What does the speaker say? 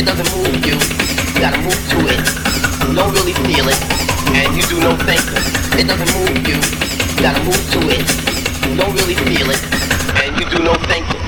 it doesn't move you, you gotta move to it. You don't really feel it, and you do no thinking. It doesn't move you, you gotta move to it. You don't really feel it, and you do no thinking.